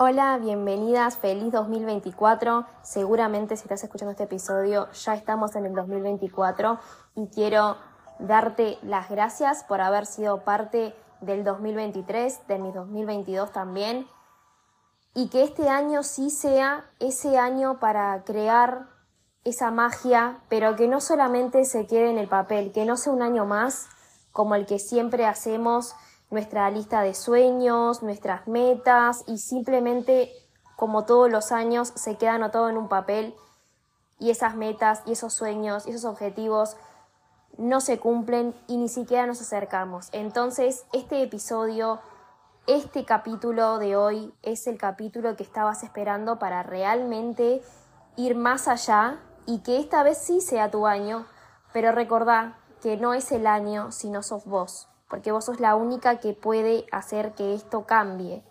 Hola, bienvenidas, feliz 2024. Seguramente si estás escuchando este episodio ya estamos en el 2024 y quiero darte las gracias por haber sido parte del 2023, de mi 2022 también, y que este año sí sea ese año para crear esa magia, pero que no solamente se quede en el papel, que no sea un año más como el que siempre hacemos nuestra lista de sueños, nuestras metas y simplemente como todos los años se queda anotado en un papel y esas metas y esos sueños y esos objetivos no se cumplen y ni siquiera nos acercamos. Entonces, este episodio, este capítulo de hoy es el capítulo que estabas esperando para realmente ir más allá y que esta vez sí sea tu año, pero recordá que no es el año, sino sos vos porque vos sos la única que puede hacer que esto cambie.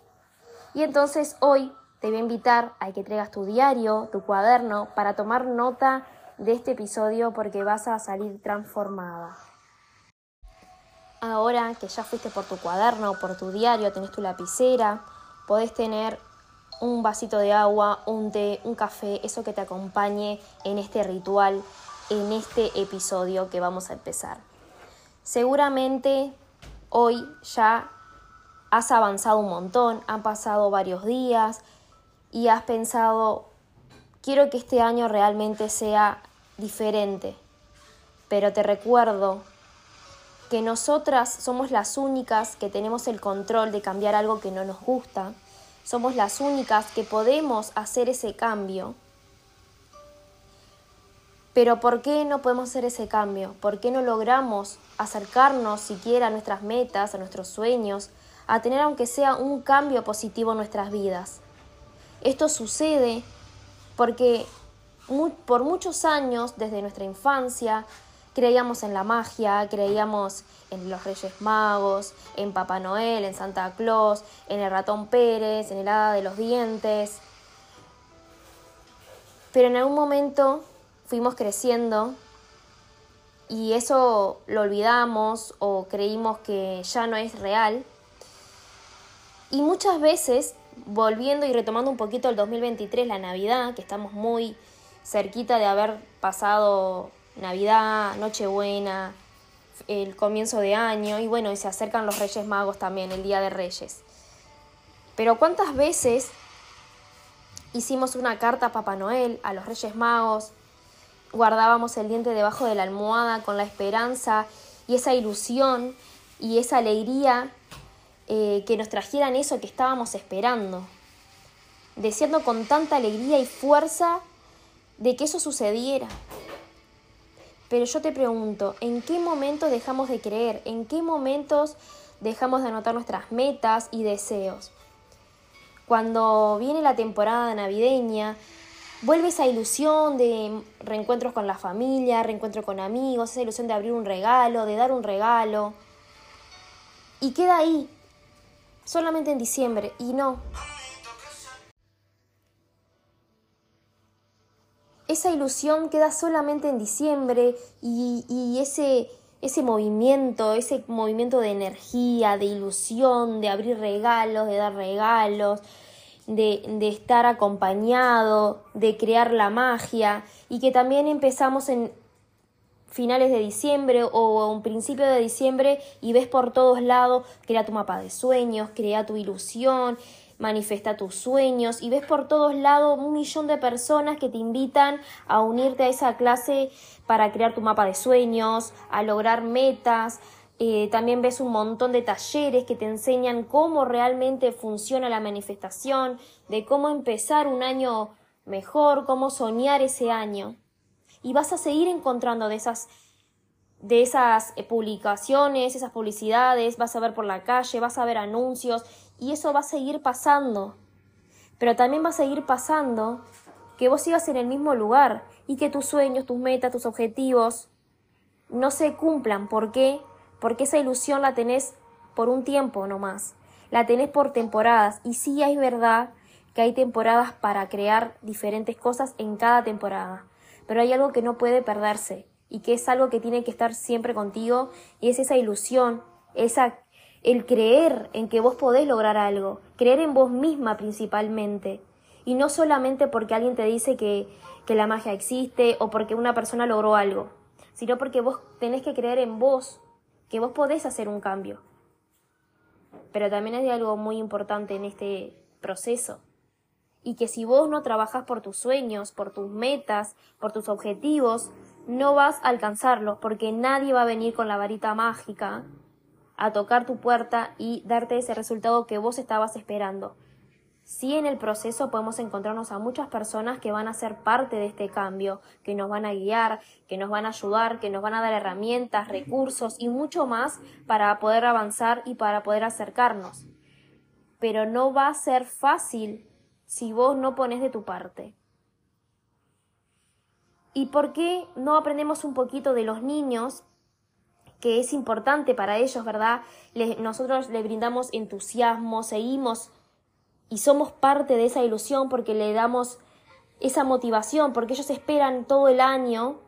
Y entonces hoy te voy a invitar a que traigas tu diario, tu cuaderno, para tomar nota de este episodio porque vas a salir transformada. Ahora que ya fuiste por tu cuaderno, por tu diario, tenés tu lapicera, podés tener un vasito de agua, un té, un café, eso que te acompañe en este ritual, en este episodio que vamos a empezar. Seguramente Hoy ya has avanzado un montón, han pasado varios días y has pensado, quiero que este año realmente sea diferente. Pero te recuerdo que nosotras somos las únicas que tenemos el control de cambiar algo que no nos gusta. Somos las únicas que podemos hacer ese cambio pero ¿por qué no podemos hacer ese cambio? ¿Por qué no logramos acercarnos siquiera a nuestras metas, a nuestros sueños, a tener aunque sea un cambio positivo en nuestras vidas? Esto sucede porque por muchos años, desde nuestra infancia, creíamos en la magia, creíamos en los Reyes Magos, en Papá Noel, en Santa Claus, en el ratón Pérez, en el hada de los dientes. Pero en algún momento fuimos creciendo y eso lo olvidamos o creímos que ya no es real. Y muchas veces, volviendo y retomando un poquito el 2023, la Navidad, que estamos muy cerquita de haber pasado Navidad, Nochebuena, el comienzo de año, y bueno, y se acercan los Reyes Magos también, el Día de Reyes. Pero ¿cuántas veces hicimos una carta a Papá Noel, a los Reyes Magos, guardábamos el diente debajo de la almohada con la esperanza y esa ilusión y esa alegría eh, que nos trajeran eso que estábamos esperando, deseando con tanta alegría y fuerza de que eso sucediera. Pero yo te pregunto, ¿en qué momento dejamos de creer? ¿En qué momentos dejamos de anotar nuestras metas y deseos? Cuando viene la temporada navideña, vuelve esa ilusión de reencuentros con la familia, reencuentro con amigos, esa ilusión de abrir un regalo, de dar un regalo. Y queda ahí, solamente en diciembre, y no. Esa ilusión queda solamente en diciembre y, y ese, ese movimiento, ese movimiento de energía, de ilusión, de abrir regalos, de dar regalos, de, estar acompañado, de crear la magia y que también empezamos en finales de diciembre o un principio de diciembre y ves por todos lados, crea tu mapa de sueños, crea tu ilusión, manifiesta tus sueños y ves por todos lados un millón de personas que te invitan a unirte a esa clase para crear tu mapa de sueños, a lograr metas, eh, también ves un montón de talleres que te enseñan cómo realmente funciona la manifestación, de cómo empezar un año mejor, cómo soñar ese año. Y vas a seguir encontrando de esas, de esas eh, publicaciones, esas publicidades, vas a ver por la calle, vas a ver anuncios y eso va a seguir pasando. Pero también va a seguir pasando que vos sigas en el mismo lugar y que tus sueños, tus metas, tus objetivos no se cumplan. ¿Por qué? Porque esa ilusión la tenés por un tiempo nomás, la tenés por temporadas y sí hay verdad que hay temporadas para crear diferentes cosas en cada temporada, pero hay algo que no puede perderse y que es algo que tiene que estar siempre contigo y es esa ilusión, esa, el creer en que vos podés lograr algo, creer en vos misma principalmente, y no solamente porque alguien te dice que, que la magia existe o porque una persona logró algo, sino porque vos tenés que creer en vos, que vos podés hacer un cambio. Pero también hay algo muy importante en este proceso, y que si vos no trabajas por tus sueños, por tus metas, por tus objetivos, no vas a alcanzarlos, porque nadie va a venir con la varita mágica a tocar tu puerta y darte ese resultado que vos estabas esperando. Sí en el proceso podemos encontrarnos a muchas personas que van a ser parte de este cambio, que nos van a guiar, que nos van a ayudar, que nos van a dar herramientas, recursos y mucho más para poder avanzar y para poder acercarnos. Pero no va a ser fácil si vos no pones de tu parte. ¿Y por qué no aprendemos un poquito de los niños que es importante para ellos, ¿verdad? nosotros le brindamos entusiasmo, seguimos y somos parte de esa ilusión porque le damos esa motivación, porque ellos esperan todo el año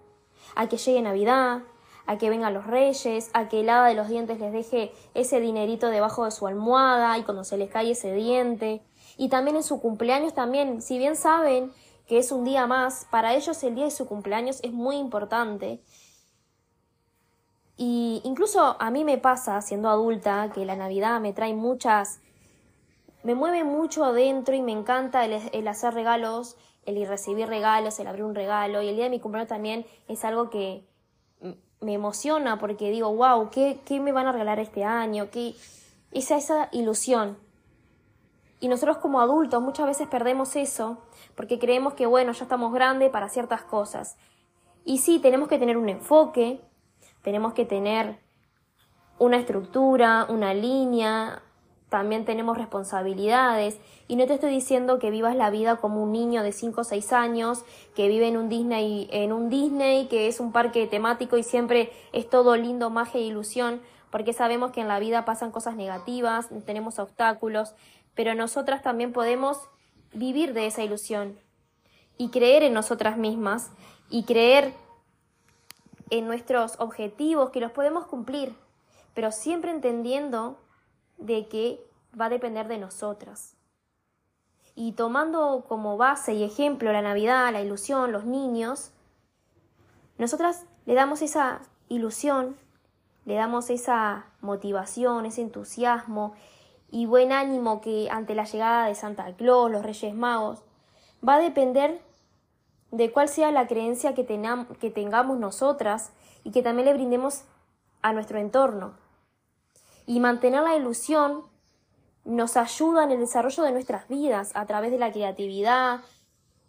a que llegue Navidad, a que vengan los reyes, a que el hada de los dientes les deje ese dinerito debajo de su almohada y cuando se les cae ese diente. Y también en su cumpleaños también, si bien saben que es un día más, para ellos el día de su cumpleaños es muy importante y incluso a mí me pasa, siendo adulta, que la Navidad me trae muchas, me mueve mucho adentro y me encanta el, hacer regalos, el ir recibir regalos, el abrir un regalo. Y el día de mi cumpleaños también es algo que me emociona porque digo, wow, ¿qué, qué me van a regalar este año? ¿Qué? Esa, esa ilusión. Y nosotros como adultos muchas veces perdemos eso porque creemos que, bueno, ya estamos grandes para ciertas cosas. Y sí, tenemos que tener un enfoque, tenemos que tener una estructura, una línea, también tenemos responsabilidades. Y no te estoy diciendo que vivas la vida como un niño de 5 o 6 años que vive en un Disney, en un Disney que es un parque temático y siempre es todo lindo, magia e ilusión, porque sabemos que en la vida pasan cosas negativas, tenemos obstáculos, pero nosotras también podemos vivir de esa ilusión y creer en nosotras mismas y creer en nuestros objetivos, que los podemos cumplir, pero siempre entendiendo de que va a depender de nosotras. Y tomando como base y ejemplo la Navidad, la ilusión, los niños, nosotras le damos esa ilusión, le damos esa motivación, ese entusiasmo y buen ánimo que ante la llegada de Santa Claus, los Reyes Magos, va a depender de cuál sea la creencia que, que tengamos nosotras y que también le brindemos a nuestro entorno. Y mantener la ilusión nos ayuda en el desarrollo de nuestras vidas a través de la creatividad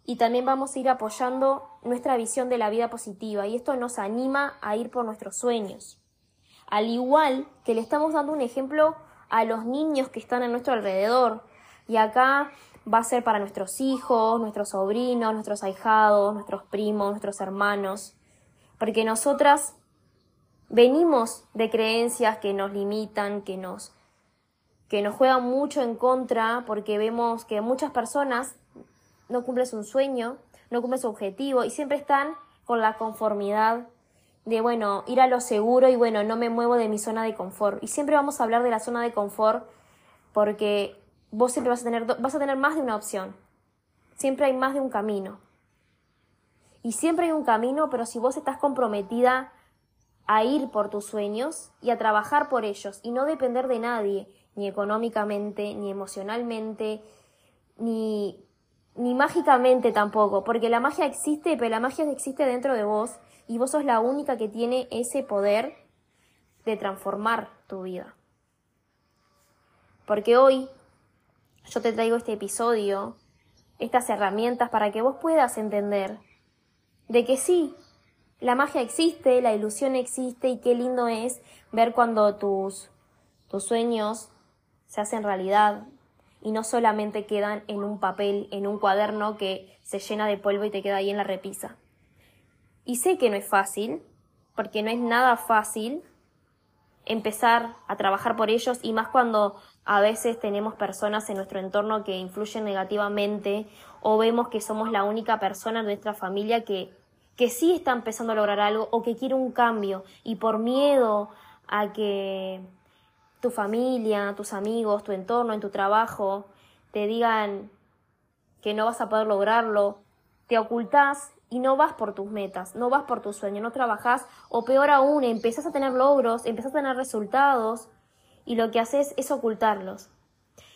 y también vamos a ir apoyando nuestra visión de la vida positiva y esto nos anima a ir por nuestros sueños. Al igual que le estamos dando un ejemplo a los niños que están a nuestro alrededor y acá va a ser para nuestros hijos, nuestros sobrinos, nuestros ahijados, nuestros primos, nuestros hermanos, porque nosotras venimos de creencias que nos limitan, que nos que nos juegan mucho en contra porque vemos que muchas personas no cumplen su sueño, no cumplen su objetivo y siempre están con la conformidad de, bueno, ir a lo seguro y, bueno, no me muevo de mi zona de confort. Y siempre vamos a hablar de la zona de confort porque vos siempre vas a tener, vas a tener más de una opción. Siempre hay más de un camino. Y siempre hay un camino, pero si vos estás comprometida a ir por tus sueños y a trabajar por ellos y no depender de nadie, ni económicamente, ni emocionalmente, ni, ni mágicamente tampoco, porque la magia existe, pero la magia existe dentro de vos y vos sos la única que tiene ese poder de transformar tu vida. Porque hoy yo te traigo este episodio, estas herramientas para que vos puedas entender de que sí, la magia existe, la ilusión existe y qué lindo es ver cuando tus, tus sueños se hacen realidad y no solamente quedan en un papel, en un cuaderno que se llena de polvo y te queda ahí en la repisa. Y sé que no es fácil, porque no es nada fácil empezar a trabajar por ellos y más cuando a veces tenemos personas en nuestro entorno que influyen negativamente o vemos que somos la única persona en nuestra familia que, que sí está empezando a lograr algo o que quiere un cambio y por miedo a que tu familia, tus amigos, tu entorno, en tu trabajo, te digan que no vas a poder lograrlo, te ocultás y no vas por tus metas, no vas por tu sueño, no trabajás, o peor aún, empezás a tener logros, empezás a tener resultados, y lo que haces es ocultarlos.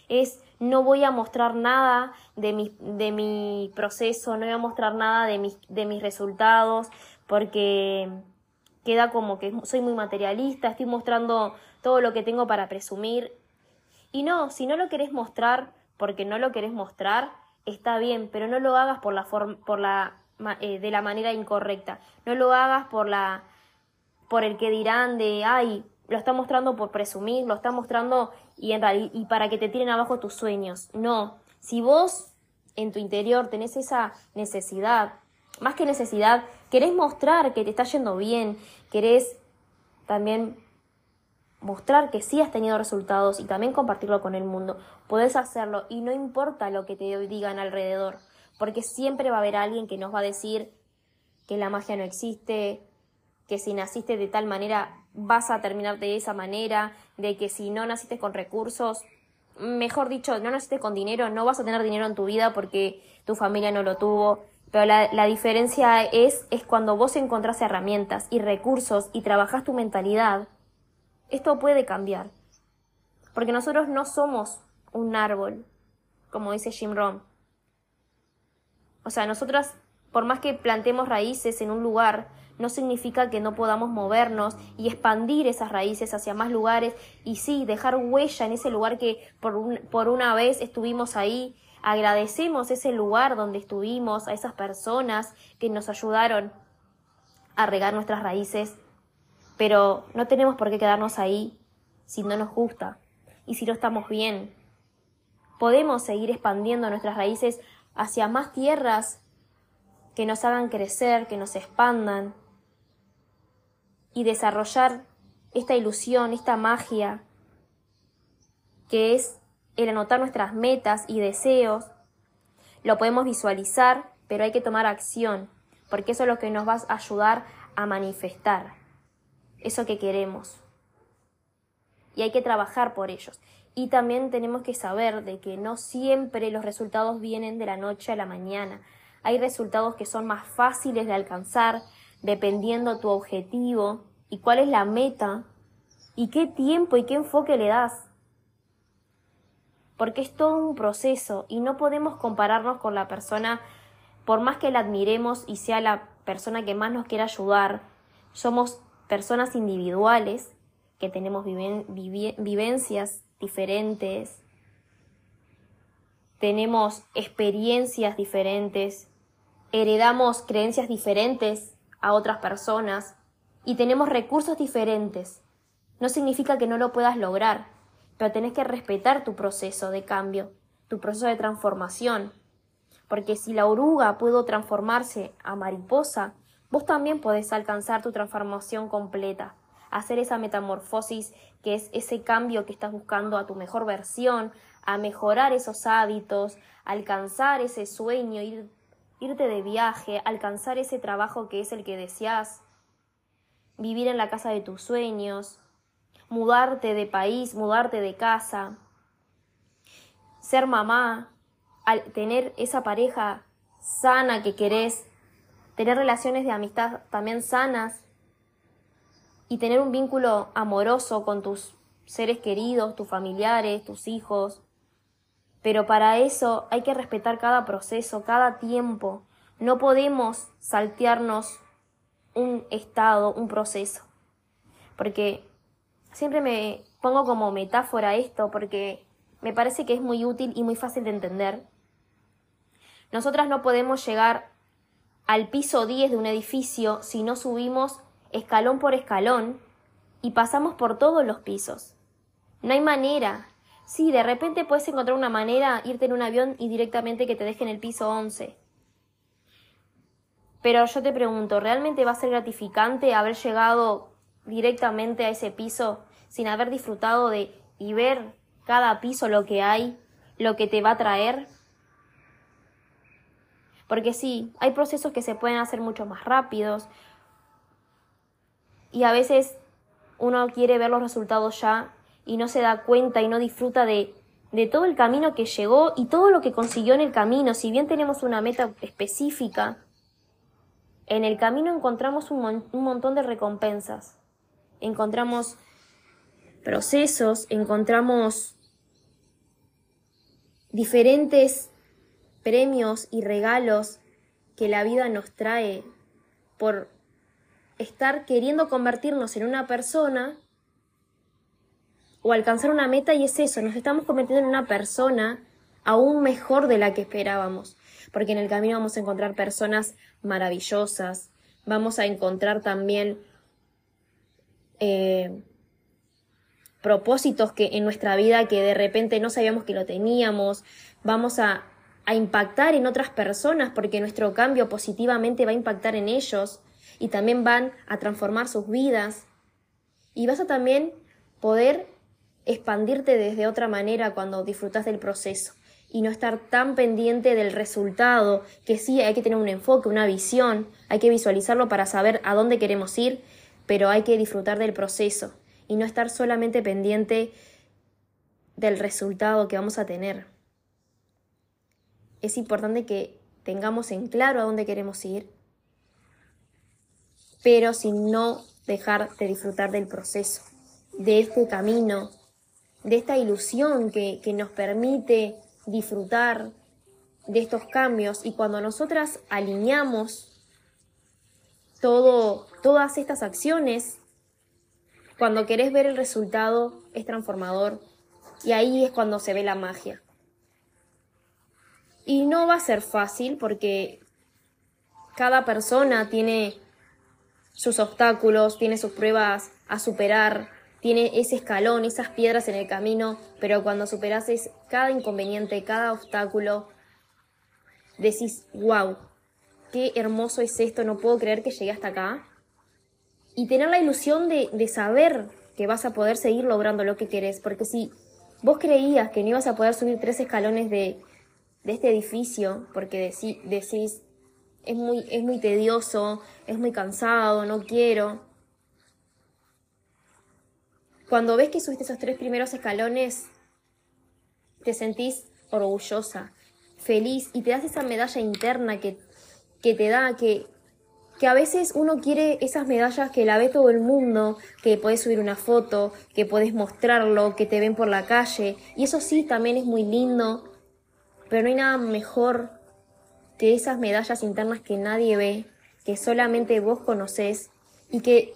Es no voy a mostrar nada de mi, de mi proceso, no voy a mostrar nada de mis, de mis resultados, porque queda como que soy muy materialista, estoy mostrando todo lo que tengo para presumir. Y no, si no lo querés mostrar porque no lo querés mostrar, está bien, pero no lo hagas por la por la eh, de la manera incorrecta. No lo hagas por la por el que dirán de ay, lo está mostrando por presumir, lo está mostrando y en y para que te tiren abajo tus sueños. No, si vos en tu interior tenés esa necesidad, más que necesidad, querés mostrar que te está yendo bien, querés también mostrar que sí has tenido resultados y también compartirlo con el mundo, podés hacerlo y no importa lo que te digan alrededor, porque siempre va a haber alguien que nos va a decir que la magia no existe, que si naciste de tal manera vas a terminar de esa manera, de que si no naciste con recursos, mejor dicho, no naciste con dinero, no vas a tener dinero en tu vida porque tu familia no lo tuvo. Pero la, la diferencia es, es cuando vos encontrás herramientas y recursos y trabajás tu mentalidad, esto puede cambiar. Porque nosotros no somos un árbol, como dice Jim Rohn. O sea, nosotras, por más que plantemos raíces en un lugar, no significa que no podamos movernos y expandir esas raíces hacia más lugares y sí, dejar huella en ese lugar que por, por una vez estuvimos ahí. Agradecemos ese lugar donde estuvimos, a esas personas que nos ayudaron a regar nuestras raíces, pero no tenemos por qué quedarnos ahí si no nos gusta y si no estamos bien. Podemos seguir expandiendo nuestras raíces hacia más tierras que nos hagan crecer, que nos expandan, y desarrollar esta ilusión, esta magia, que es el anotar nuestras metas y deseos. Lo podemos visualizar, pero hay que tomar acción, porque eso es lo que nos va a ayudar a manifestar eso que queremos. Y hay que trabajar por ellos. Y también tenemos que saber de que no siempre los resultados vienen de la noche a la mañana. Hay resultados que son más fáciles de alcanzar, dependiendo tu objetivo y cuál es la meta y qué tiempo y qué enfoque le das. Porque es todo un proceso y no podemos compararnos con la persona, por más que la admiremos y sea la persona que más nos quiera ayudar, somos personas individuales que tenemos vivencias diferentes, tenemos experiencias diferentes, heredamos creencias diferentes a otras personas y tenemos recursos diferentes. No significa que no lo puedas lograr, pero tenés que respetar tu proceso de cambio, tu proceso de transformación. Porque si la oruga pudo transformarse a mariposa, vos también podés alcanzar tu transformación completa, hacer esa metamorfosis que es ese cambio que estás buscando a tu mejor versión, a mejorar esos hábitos, alcanzar ese sueño, ir, irte de viaje, alcanzar ese trabajo que es el que deseas, vivir en la casa de tus sueños, mudarte de país, mudarte de casa, ser mamá, al tener esa pareja sana que querés, tener relaciones de amistad también sanas y tener un vínculo amoroso con tus seres queridos, tus familiares, tus hijos. Pero para eso hay que respetar cada proceso, cada tiempo. No podemos saltearnos un estado, un proceso. Porque siempre me pongo como metáfora esto porque me parece que es muy útil y muy fácil de entender. Nosotras no podemos llegar al piso 10 de un edificio si no subimos escalón por escalón y pasamos por todos los pisos. No hay manera. Sí, de repente puedes encontrar una manera, irte en un avión y directamente que te dejen el piso 11. Pero yo te pregunto, ¿realmente va a ser gratificante haber llegado directamente a ese piso sin haber disfrutado de y ver cada piso lo que hay, lo que te va a traer? Porque sí, hay procesos que se pueden hacer mucho más rápidos y a veces uno quiere ver los resultados ya y no se da cuenta y no disfruta de, de todo el camino que llegó y todo lo que consiguió en el camino. Si bien tenemos una meta específica, en el camino encontramos un, un montón de recompensas. Encontramos procesos, encontramos diferentes premios y regalos que la vida nos trae por estar queriendo convertirnos en una persona o alcanzar una meta y es eso, nos estamos convirtiendo en una persona aún mejor de la que esperábamos, porque en el camino vamos a encontrar personas maravillosas, vamos a encontrar también eh, propósitos que en nuestra vida que de repente no sabíamos que lo teníamos, vamos a a impactar en otras personas porque nuestro cambio positivamente va a impactar en ellos y también van a transformar sus vidas. Y vas a también poder expandirte desde otra manera cuando disfrutas del proceso y no estar tan pendiente del resultado, que sí hay que tener un enfoque, una visión, hay que visualizarlo para saber a dónde queremos ir, pero hay que disfrutar del proceso y no estar solamente pendiente del resultado que vamos a tener. Es importante que tengamos en claro a dónde queremos ir, pero sin no dejar de disfrutar del proceso, de este camino, de esta ilusión que, nos permite disfrutar de estos cambios. Y cuando nosotras alineamos todo, todas estas acciones, cuando querés ver el resultado es transformador. Y ahí es cuando se ve la magia. Y no va a ser fácil porque cada persona tiene sus obstáculos, tiene sus pruebas a superar, tiene ese escalón, esas piedras en el camino, pero cuando superas cada inconveniente, cada obstáculo, decís, wow, qué hermoso es esto, no puedo creer que llegué hasta acá. Y tener la ilusión de, de saber que vas a poder seguir logrando lo que querés, porque si vos creías que no ibas a poder subir tres escalones de, de este edificio, porque decís, es muy, es muy tedioso, es muy cansado, no quiero. Cuando ves que subiste esos tres primeros escalones, te sentís orgullosa, feliz y te das esa medalla interna que, que te da, que, que a veces uno quiere esas medallas que la ve todo el mundo, que puedes subir una foto, que puedes mostrarlo, que te ven por la calle. Y eso sí, también es muy lindo, pero no hay nada mejor que esas medallas internas que nadie ve, que solamente vos conocés y que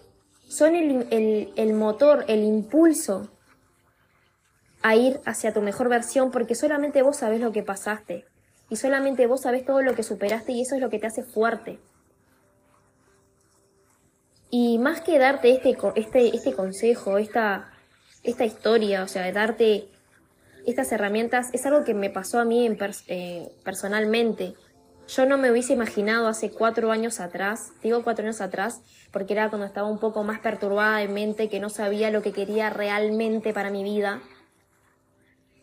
son el, motor, el impulso a ir hacia tu mejor versión porque solamente vos sabés lo que pasaste y solamente vos sabés todo lo que superaste y eso es lo que te hace fuerte. Y más que darte este, este, este consejo, esta, esta historia, o sea, darte estas herramientas es algo que me pasó a mí eh, personalmente. Yo no me hubiese imaginado hace cuatro años atrás, digo cuatro años atrás, porque era cuando estaba un poco más perturbada de mente, que no sabía lo que quería realmente para mi vida.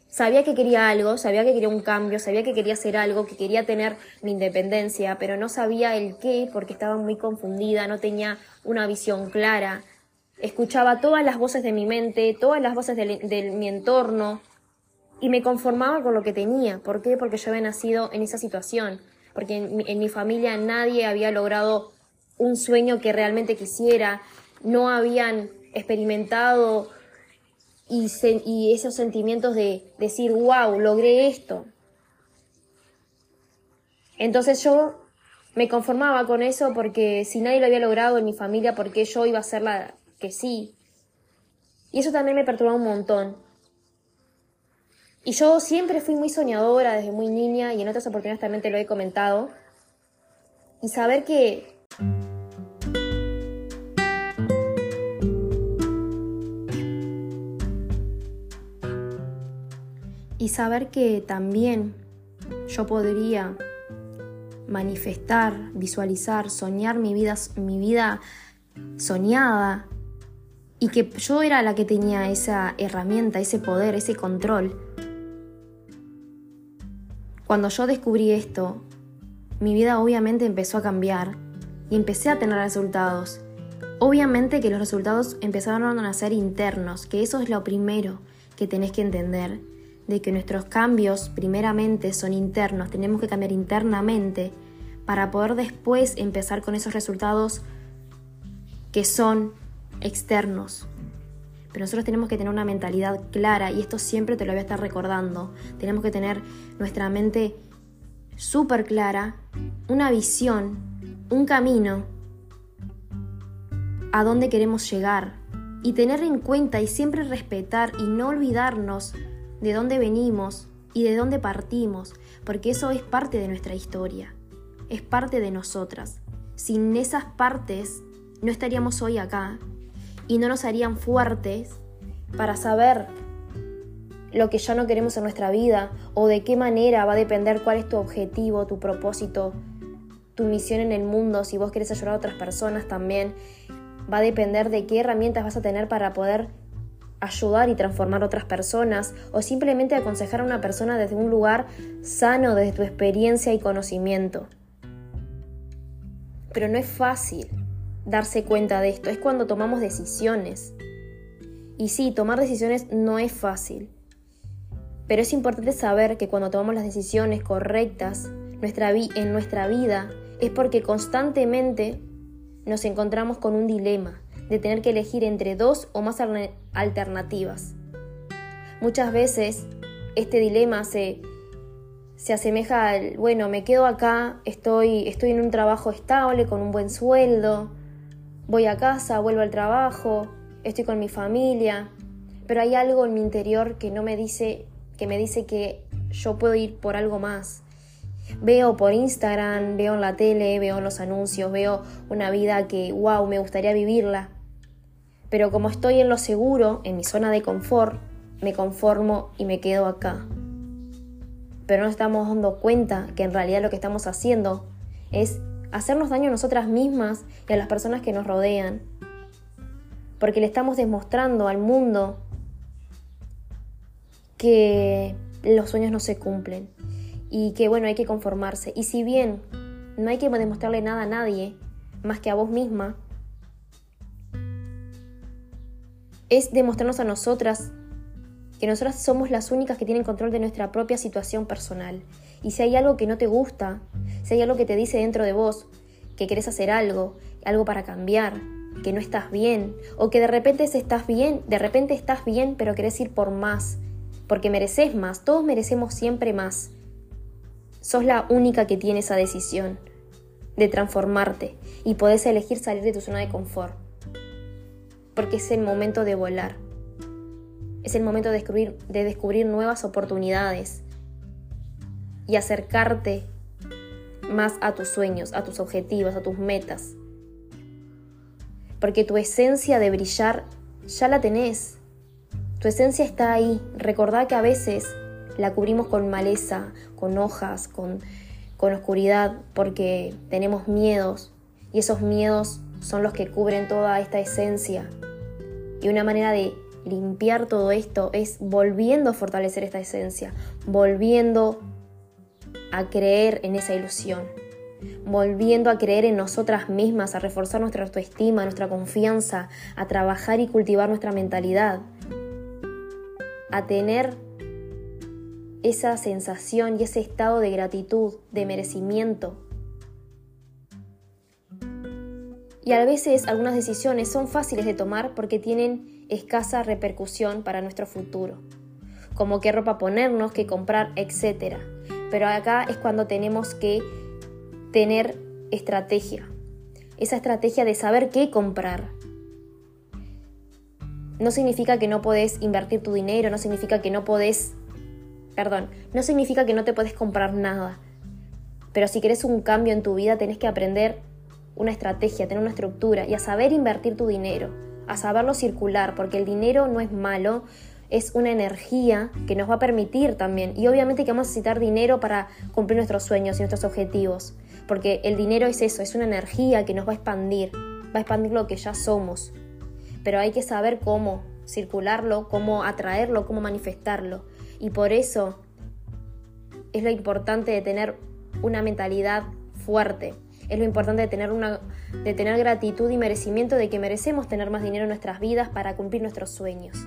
Sabía que quería algo, sabía que quería un cambio, sabía que quería hacer algo, que quería tener mi independencia, pero no sabía el qué porque estaba muy confundida, no tenía una visión clara. Escuchaba todas las voces de mi mente, todas las voces de mi entorno, y me conformaba con lo que tenía. ¿Por qué? Porque yo había nacido en esa situación. Porque en mi, familia nadie había logrado un sueño que realmente quisiera. No habían experimentado y, y esos sentimientos de decir, wow, logré esto. Entonces yo me conformaba con eso porque si nadie lo había logrado en mi familia, ¿por qué yo iba a ser la que sí? Y eso también me perturbaba un montón. Y yo siempre fui muy soñadora desde muy niña y en otras oportunidades también te lo he comentado. Y saber que y saber que también yo podría manifestar, visualizar, soñar mi vida, mi vida soñada y que yo era la que tenía esa herramienta, ese poder, ese control cuando yo descubrí esto, mi vida obviamente empezó a cambiar y empecé a tener resultados. Obviamente que los resultados empezaron a ser internos, que eso es lo primero que tenés que entender, de que nuestros cambios primeramente son internos, tenemos que cambiar internamente para poder después empezar con esos resultados que son externos. Pero nosotros tenemos que tener una mentalidad clara y esto siempre te lo voy a estar recordando. Tenemos que tener nuestra mente súper clara, una visión, un camino a dónde queremos llegar y tener en cuenta y siempre respetar y no olvidarnos de dónde venimos y de dónde partimos, porque eso es parte de nuestra historia, es parte de nosotras. Sin esas partes no estaríamos hoy acá y no nos harían fuertes para saber lo que ya no queremos en nuestra vida o de qué manera va a depender cuál es tu objetivo, tu propósito, tu misión en el mundo, si vos querés ayudar a otras personas también, va a depender de qué herramientas vas a tener para poder ayudar y transformar a otras personas o simplemente aconsejar a una persona desde un lugar sano, desde tu experiencia y conocimiento. Pero no es fácil darse cuenta de esto, es cuando tomamos decisiones. Y sí, tomar decisiones no es fácil, pero es importante saber que cuando tomamos las decisiones correctas nuestra en nuestra vida es porque constantemente nos encontramos con un dilema de tener que elegir entre dos o más alternativas. Muchas veces este dilema se, se asemeja al, bueno, me quedo acá, estoy, estoy en un trabajo estable, con un buen sueldo, voy a casa, vuelvo al trabajo, estoy con mi familia, pero hay algo en mi interior que no me dice que me dice que yo puedo ir por algo más. Veo por Instagram, veo en la tele, veo en los anuncios, veo una vida que, wow, me gustaría vivirla. Pero como estoy en lo seguro, en mi zona de confort, me conformo y me quedo acá. Pero no estamos dando cuenta que en realidad lo que estamos haciendo es hacernos daño a nosotras mismas y a las personas que nos rodean. Porque le estamos demostrando al mundo que los sueños no se cumplen y que bueno, hay que conformarse. Y si bien no hay que demostrarle nada a nadie más que a vos misma, es demostrarnos a nosotras que nosotras somos las únicas que tienen control de nuestra propia situación personal. Y si hay algo que no te gusta, si hay algo que te dice dentro de vos que querés hacer algo, algo para cambiar, que no estás bien, o que de repente estás bien, de repente estás bien, pero querés ir por más, porque mereces más, todos merecemos siempre más. Sos la única que tiene esa decisión de transformarte y podés elegir salir de tu zona de confort. Porque es el momento de volar. Es el momento de descubrir, de descubrir nuevas oportunidades y acercarte más a tus sueños, a tus objetivos, a tus metas. Porque tu esencia de brillar ya la tenés. Tu esencia está ahí. Recordá que a veces la cubrimos con maleza, con hojas, con, con oscuridad, porque tenemos miedos. Y esos miedos son los que cubren toda esta esencia. Y una manera de limpiar todo esto es volviendo a fortalecer esta esencia, volviendo a creer en esa ilusión, volviendo a creer en nosotras mismas, a reforzar nuestra autoestima, nuestra confianza, a trabajar y cultivar nuestra mentalidad, a tener esa sensación y ese estado de gratitud, de merecimiento. Y a veces algunas decisiones son fáciles de tomar porque tienen escasa repercusión para nuestro futuro, como qué ropa ponernos, qué comprar, etc. Pero acá es cuando tenemos que tener estrategia, esa estrategia de saber qué comprar, no significa que no podés invertir tu dinero, no significa que no podés, perdón, no significa que no te podés comprar nada. Pero si querés un cambio en tu vida, tenés que aprender una estrategia, tener una estructura y a saber invertir tu dinero, a saberlo circular, porque el dinero no es malo, es una energía que nos va a permitir también. Y obviamente que vamos a necesitar dinero para cumplir nuestros sueños y nuestros objetivos, porque el dinero es eso, es una energía que nos va a expandir, va a expandir lo que ya somos pero hay que saber cómo circularlo, cómo atraerlo, cómo manifestarlo. Y por eso es lo importante de tener una mentalidad fuerte. Es lo importante de tener, una, de tener gratitud y merecimiento de que merecemos tener más dinero en nuestras vidas para cumplir nuestros sueños.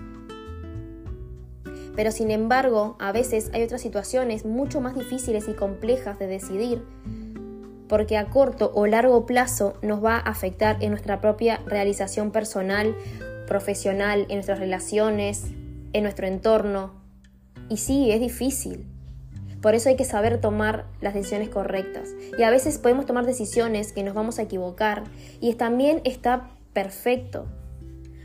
Pero sin embargo, a veces hay otras situaciones mucho más difíciles y complejas de decidir, porque a corto o largo plazo nos va a afectar en nuestra propia realización personal, profesional, en nuestras relaciones, en nuestro entorno. Y sí, es difícil. Por eso hay que saber tomar las decisiones correctas. Y a veces podemos tomar decisiones que nos vamos a equivocar. Y también está perfecto.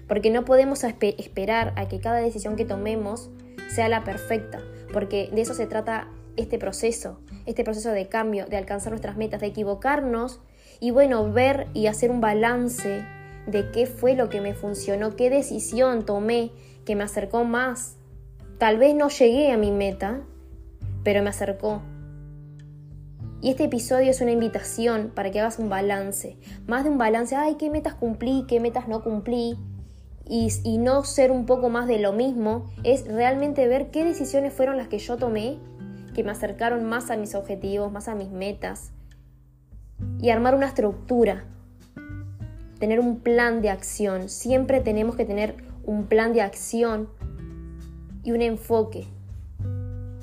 Porque no podemos esperar a que cada decisión que tomemos sea la perfecta. Porque de eso se trata este proceso. Este proceso de cambio, de alcanzar nuestras metas, de equivocarnos. Y bueno, ver y hacer un balance de qué fue lo que me funcionó, qué decisión tomé que me acercó más. Tal vez no llegué a mi meta, pero me acercó. Y este episodio es una invitación para que hagas un balance, más de un balance, ay, qué metas cumplí, qué metas no cumplí, y, no ser un poco más de lo mismo, es realmente ver qué decisiones fueron las que yo tomé que me acercaron más a mis objetivos, más a mis metas, y armar una estructura, tener un plan de acción. Siempre tenemos que tener un plan de acción y un enfoque.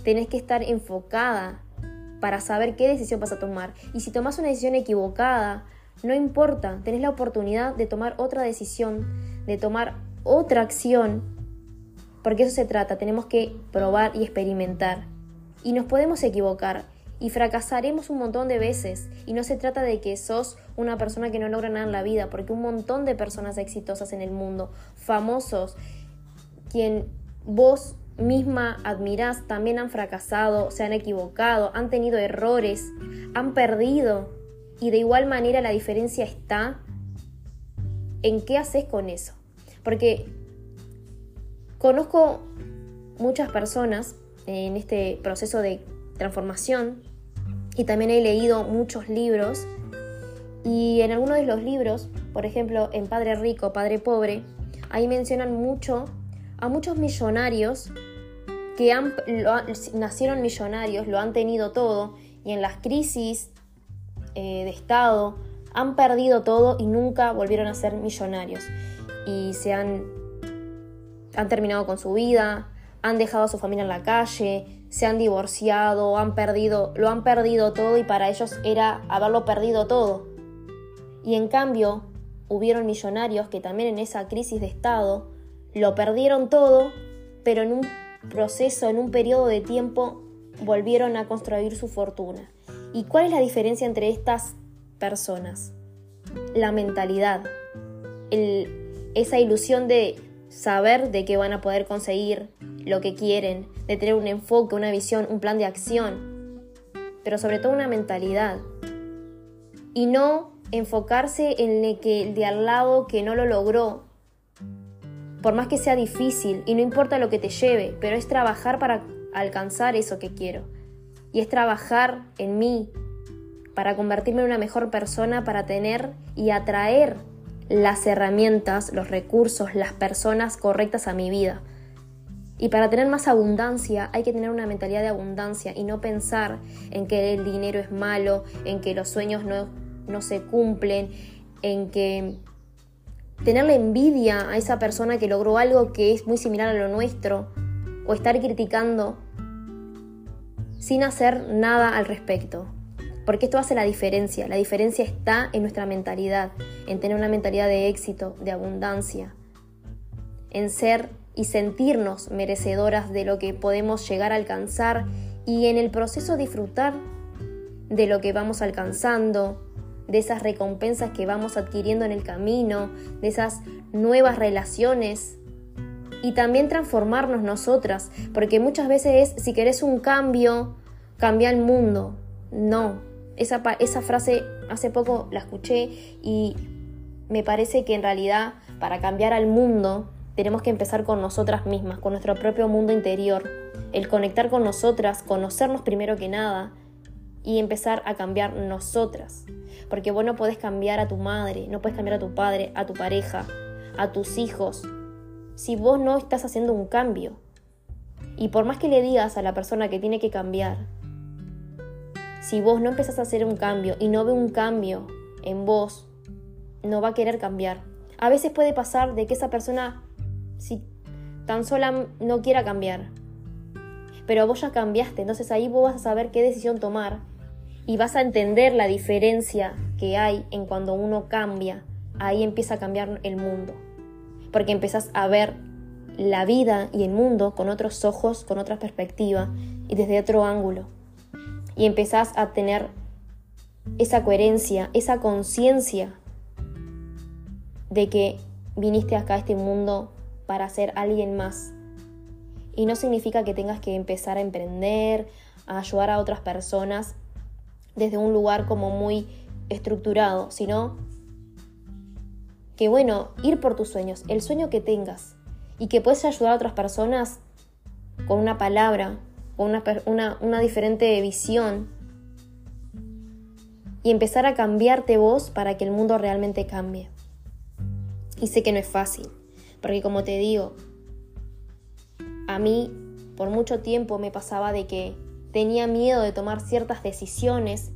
Tenés que estar enfocada para saber qué decisión vas a tomar. Y si tomas una decisión equivocada, no importa, tenés la oportunidad de tomar otra decisión, de tomar otra acción, porque eso se trata, tenemos que probar y experimentar. Y nos podemos equivocar y fracasaremos un montón de veces. Y no se trata de que sos una persona que no logra nada en la vida, porque un montón de personas exitosas en el mundo, famosos, quien vos misma admirás, también han fracasado, se han equivocado, han tenido errores, han perdido. Y de igual manera la diferencia está en qué haces con eso. Porque conozco muchas personas en este proceso de transformación y también he leído muchos libros y en algunos de los libros, por ejemplo en Padre Rico, Padre Pobre, ahí mencionan mucho a muchos millonarios que han, nacieron millonarios, lo han tenido todo y en las crisis eh, de Estado han perdido todo y nunca volvieron a ser millonarios y se han, han terminado con su vida, han dejado a su familia en la calle, se han divorciado, han perdido, lo han perdido todo y para ellos era haberlo perdido todo. Y en cambio, hubieron millonarios que también en esa crisis de Estado lo perdieron todo, pero en un proceso, en un periodo de tiempo, volvieron a construir su fortuna. ¿Y cuál es la diferencia entre estas personas? La mentalidad, esa ilusión de saber de que van a poder conseguir lo que quieren, de tener un enfoque, una visión, un plan de acción, pero sobre todo una mentalidad. Y no enfocarse en el, que, el de al lado que no lo logró, por más que sea difícil, y no importa lo que te lleve, pero es trabajar para alcanzar eso que quiero. Y es trabajar en mí, para convertirme en una mejor persona, para tener y atraer las herramientas, los recursos, las personas correctas a mi vida. Y para tener más abundancia hay que tener una mentalidad de abundancia y no pensar en que el dinero es malo, en que los sueños no, no se cumplen, en que tenerle envidia a esa persona que logró algo que es muy similar a lo nuestro o estar criticando sin hacer nada al respecto. Porque esto hace la diferencia. La diferencia está en nuestra mentalidad, en tener una mentalidad de éxito, de abundancia, en ser y sentirnos merecedoras de lo que podemos llegar a alcanzar y en el proceso disfrutar de lo que vamos alcanzando, de esas recompensas que vamos adquiriendo en el camino, de esas nuevas relaciones y también transformarnos nosotras, porque muchas veces es, si querés un cambio, cambia el mundo. No, esa, esa frase hace poco la escuché y me parece que en realidad para cambiar al mundo tenemos que empezar con nosotras mismas, con nuestro propio mundo interior, el conectar con nosotras, conocernos primero que nada y empezar a cambiar nosotras. Porque vos no podés cambiar a tu madre, no puedes cambiar a tu padre, a tu pareja, a tus hijos, si vos no estás haciendo un cambio. Y por más que le digas a la persona que tiene que cambiar, si vos no empezás a hacer un cambio y no ve un cambio en vos, no va a querer cambiar. A veces puede pasar de que esa persona, si tan sola no quiera cambiar, pero vos ya cambiaste, entonces ahí vos vas a saber qué decisión tomar y vas a entender la diferencia que hay en cuando uno cambia. Ahí empieza a cambiar el mundo, porque empezás a ver la vida y el mundo con otros ojos, con otra perspectiva y desde otro ángulo. Y empezás a tener esa coherencia, esa conciencia de que viniste acá a este mundo para ser alguien más. Y no significa que tengas que empezar a emprender, a ayudar a otras personas desde un lugar como muy estructurado, sino que bueno, ir por tus sueños, el sueño que tengas y que puedes ayudar a otras personas con una palabra, una, una diferente visión y empezar a cambiarte vos para que el mundo realmente cambie. Y sé que no es fácil, porque como te digo, a mí por mucho tiempo me pasaba de que tenía miedo de tomar ciertas decisiones,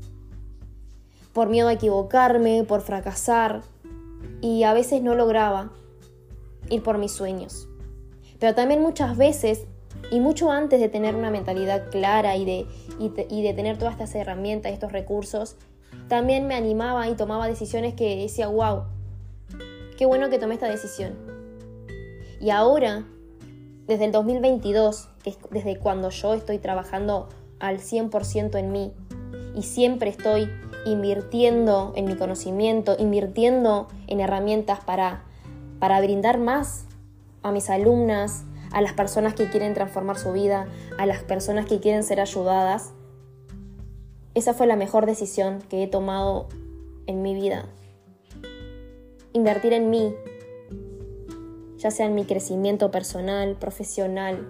por miedo a equivocarme, por fracasar, y a veces no lograba ir por mis sueños. Pero también muchas veces, y mucho antes de tener una mentalidad clara y de, y de tener todas estas herramientas, estos recursos, también me animaba y tomaba decisiones que decía, wow, qué bueno que tomé esta decisión. Y ahora, desde el 2022, que es desde cuando yo estoy trabajando al 100% en mí y siempre estoy invirtiendo en mi conocimiento, invirtiendo en herramientas para, para brindar más a mis alumnas, a las personas que quieren transformar su vida, a las personas que quieren ser ayudadas, esa fue la mejor decisión que he tomado en mi vida. Invertir en mí, ya sea en mi crecimiento personal, profesional,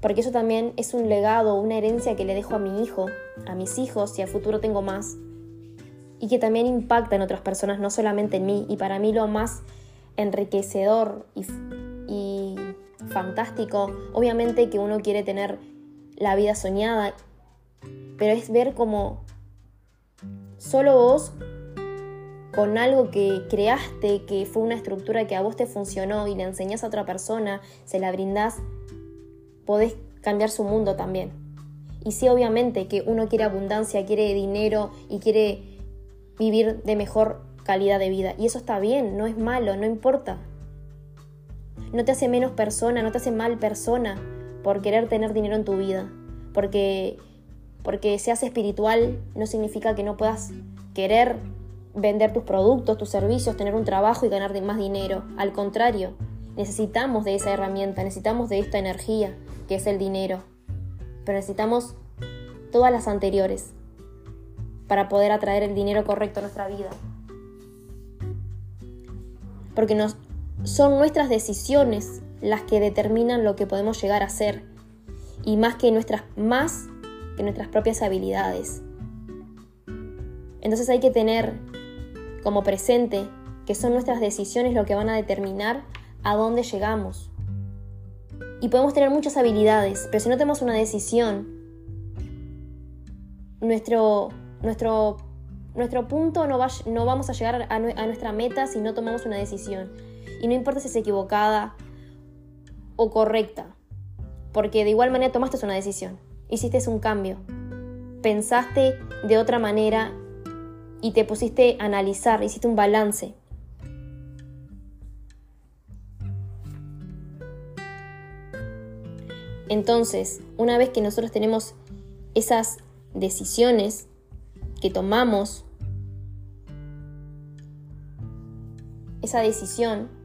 porque eso también es un legado, una herencia que le dejo a mi hijo, a mis hijos y al futuro tengo más, y que también impacta en otras personas, no solamente en mí, y para mí lo más enriquecedor y fantástico, obviamente que uno quiere tener la vida soñada pero es ver como solo vos, con algo que creaste, que fue una estructura que a vos te funcionó y le enseñás a otra persona, se la brindás, podés cambiar su mundo también. Y sí, obviamente que uno quiere abundancia, quiere dinero y quiere vivir de mejor calidad de vida. Y eso está bien, no es malo, no importa. No te hace menos persona, no te hace mal persona por querer tener dinero en tu vida. Porque porque seas espiritual no significa que no puedas querer vender tus productos, tus servicios, tener un trabajo y ganar más dinero. Al contrario, necesitamos de esa herramienta, necesitamos de esta energía que es el dinero. Pero necesitamos todas las anteriores para poder atraer el dinero correcto a nuestra vida. Porque nos, son nuestras decisiones las que determinan lo que podemos llegar a ser y más que nuestras más que nuestras propias habilidades. Entonces hay que tener como presente que son nuestras decisiones lo que van a determinar a dónde llegamos. Y podemos tener muchas habilidades, pero si no tenemos una decisión, nuestro, nuestro, nuestro punto no, va, no vamos a llegar a, a nuestra meta si no tomamos una decisión. Y no importa si es equivocada o correcta, porque de igual manera tomaste una decisión hiciste un cambio, pensaste de otra manera y te pusiste a analizar, hiciste un balance. Entonces, una vez que nosotros tenemos esas decisiones que tomamos, esa decisión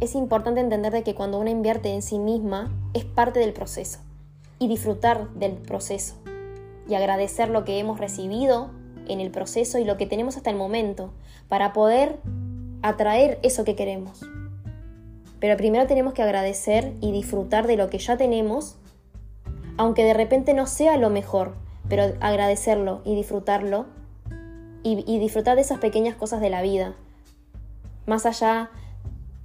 es importante entender de que cuando uno invierte en sí misma es parte del proceso y disfrutar del proceso y agradecer lo que hemos recibido en el proceso y lo que tenemos hasta el momento para poder atraer eso que queremos. Pero primero tenemos que agradecer y disfrutar de lo que ya tenemos, aunque de repente no sea lo mejor, pero agradecerlo y disfrutarlo y, y disfrutar de esas pequeñas cosas de la vida, más allá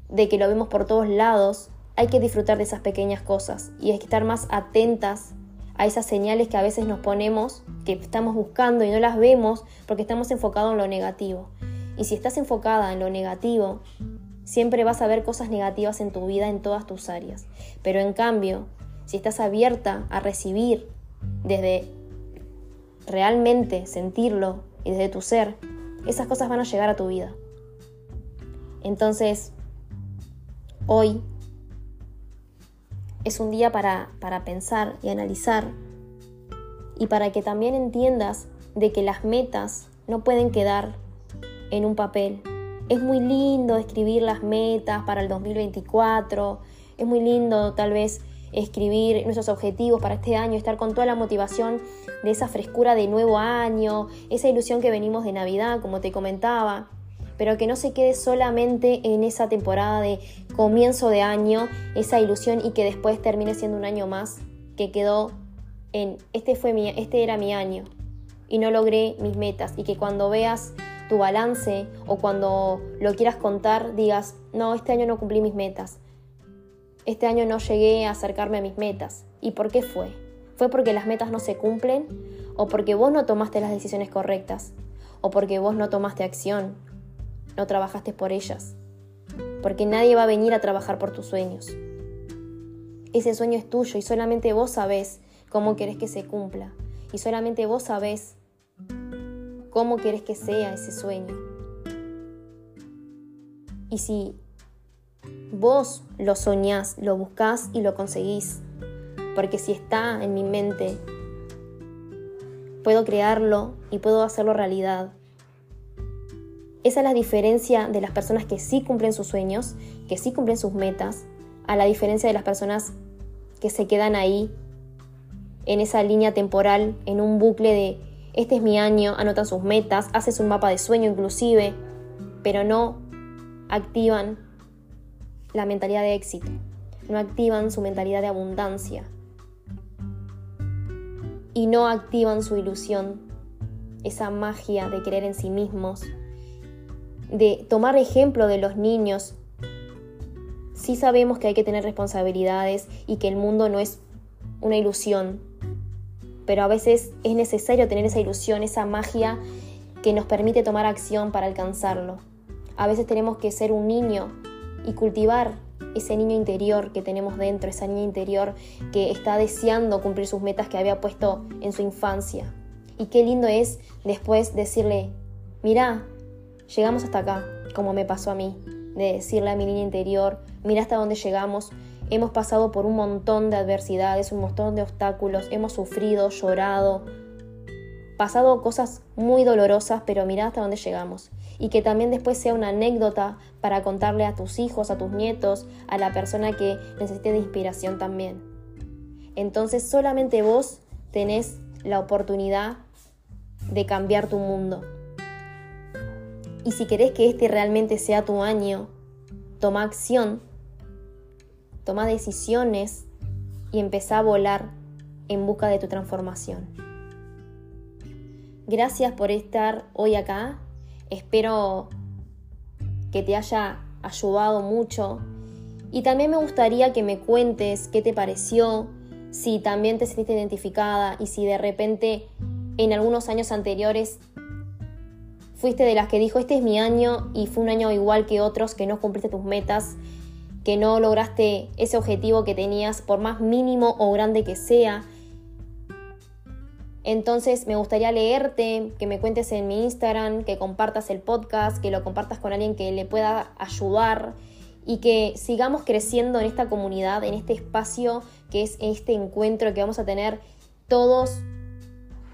de que lo vemos por todos lados, hay que disfrutar de esas pequeñas cosas y hay que estar más atentas a esas señales que a veces nos ponemos, que estamos buscando y no las vemos porque estamos enfocados en lo negativo. Y si estás enfocada en lo negativo, siempre vas a ver cosas negativas en tu vida en todas tus áreas. Pero en cambio, si estás abierta a recibir desde realmente sentirlo y desde tu ser, esas cosas van a llegar a tu vida. Entonces, hoy es un día para, para pensar y analizar y para que también entiendas de que las metas no pueden quedar en un papel. Es muy lindo escribir las metas para el 2024, es muy lindo tal vez escribir nuestros objetivos para este año, estar con toda la motivación de esa frescura de nuevo año, esa ilusión que venimos de Navidad, como te comentaba pero que no se quede solamente en esa temporada de comienzo de año, esa ilusión y que después termine siendo un año más que quedó en este fue mi este era mi año y no logré mis metas y que cuando veas tu balance o cuando lo quieras contar digas, "No, este año no cumplí mis metas. Este año no llegué a acercarme a mis metas." ¿Y por qué fue? ¿Fue porque las metas no se cumplen o porque vos no tomaste las decisiones correctas? ¿O porque vos no tomaste acción? No trabajaste por ellas, porque nadie va a venir a trabajar por tus sueños. Ese sueño es tuyo y solamente vos sabés cómo querés que se cumpla y solamente vos sabés cómo querés que sea ese sueño. Y si vos lo soñás, lo buscás y lo conseguís, porque si está en mi mente, puedo crearlo y puedo hacerlo realidad. Esa es la diferencia de las personas que sí cumplen sus sueños, que sí cumplen sus metas, a la diferencia de las personas que se quedan ahí, en esa línea temporal, en un bucle de este es mi año, anotan sus metas, haces un mapa de sueño inclusive, pero no activan la mentalidad de éxito, no activan su mentalidad de abundancia y no activan su ilusión, esa magia de creer en sí mismos, de tomar ejemplo de los niños. Sí sabemos que hay que tener responsabilidades y que el mundo no es una ilusión, pero a veces es necesario tener esa ilusión, esa magia que nos permite tomar acción para alcanzarlo. A veces tenemos que ser un niño y cultivar ese niño interior que tenemos dentro, esa niña interior que está deseando cumplir sus metas que había puesto en su infancia. Y qué lindo es después decirle, mira, Llegamos hasta acá, como me pasó a mí, de decirle a mi niña interior, mira hasta dónde llegamos, hemos pasado por un montón de adversidades, un montón de obstáculos, hemos sufrido, llorado, pasado cosas muy dolorosas, pero mira hasta dónde llegamos. Y que también después sea una anécdota para contarle a tus hijos, a tus nietos, a la persona que necesite de inspiración también. Entonces solamente vos tenés la oportunidad de cambiar tu mundo. Y si querés que este realmente sea tu año, toma acción, toma decisiones y empezá a volar en busca de tu transformación. Gracias por estar hoy acá. Espero que te haya ayudado mucho. Y también me gustaría que me cuentes qué te pareció, si también te sentiste identificada y si de repente en algunos años anteriores fuiste de las que dijo, este es mi año y fue un año igual que otros, que no cumpliste tus metas, que no lograste ese objetivo que tenías, por más mínimo o grande que sea. Entonces me gustaría leerte, que me cuentes en mi Instagram, que compartas el podcast, que lo compartas con alguien que le pueda ayudar y que sigamos creciendo en esta comunidad, en este espacio que es este encuentro que vamos a tener todos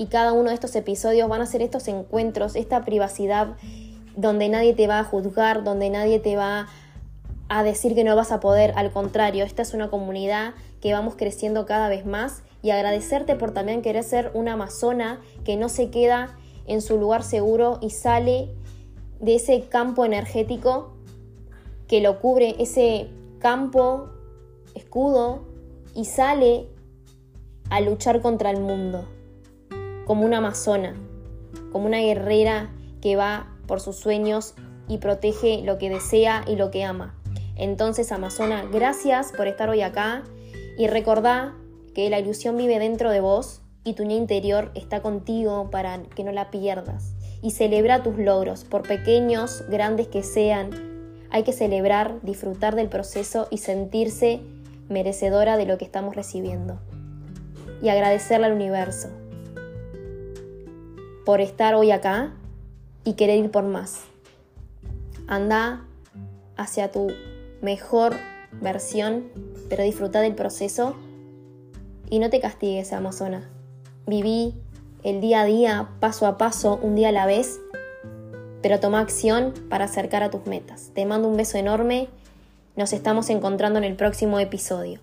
y cada uno de estos episodios van a ser estos encuentros, esta privacidad donde nadie te va a juzgar, donde nadie te va a decir que no vas a poder, al contrario, esta es una comunidad que vamos creciendo cada vez más y agradecerte por también querer ser una amazona que no se queda en su lugar seguro y sale de ese campo energético que lo cubre, ese campo, escudo, y sale a luchar contra el mundo como una amazona, como una guerrera que va por sus sueños y protege lo que desea y lo que ama. Entonces, Amazona, gracias por estar hoy acá y recordá que la ilusión vive dentro de vos y tu niña interior está contigo para que no la pierdas. Y celebra tus logros, por pequeños, grandes que sean. Hay que celebrar, disfrutar del proceso y sentirse merecedora de lo que estamos recibiendo. Y agradecerle al universo por estar hoy acá y querer ir por más. Anda hacia tu mejor versión, pero disfruta del proceso y no te castigues, Amazona. Viví el día a día, paso a paso, un día a la vez, pero toma acción para acercar a tus metas. Te mando un beso enorme. Nos estamos encontrando en el próximo episodio.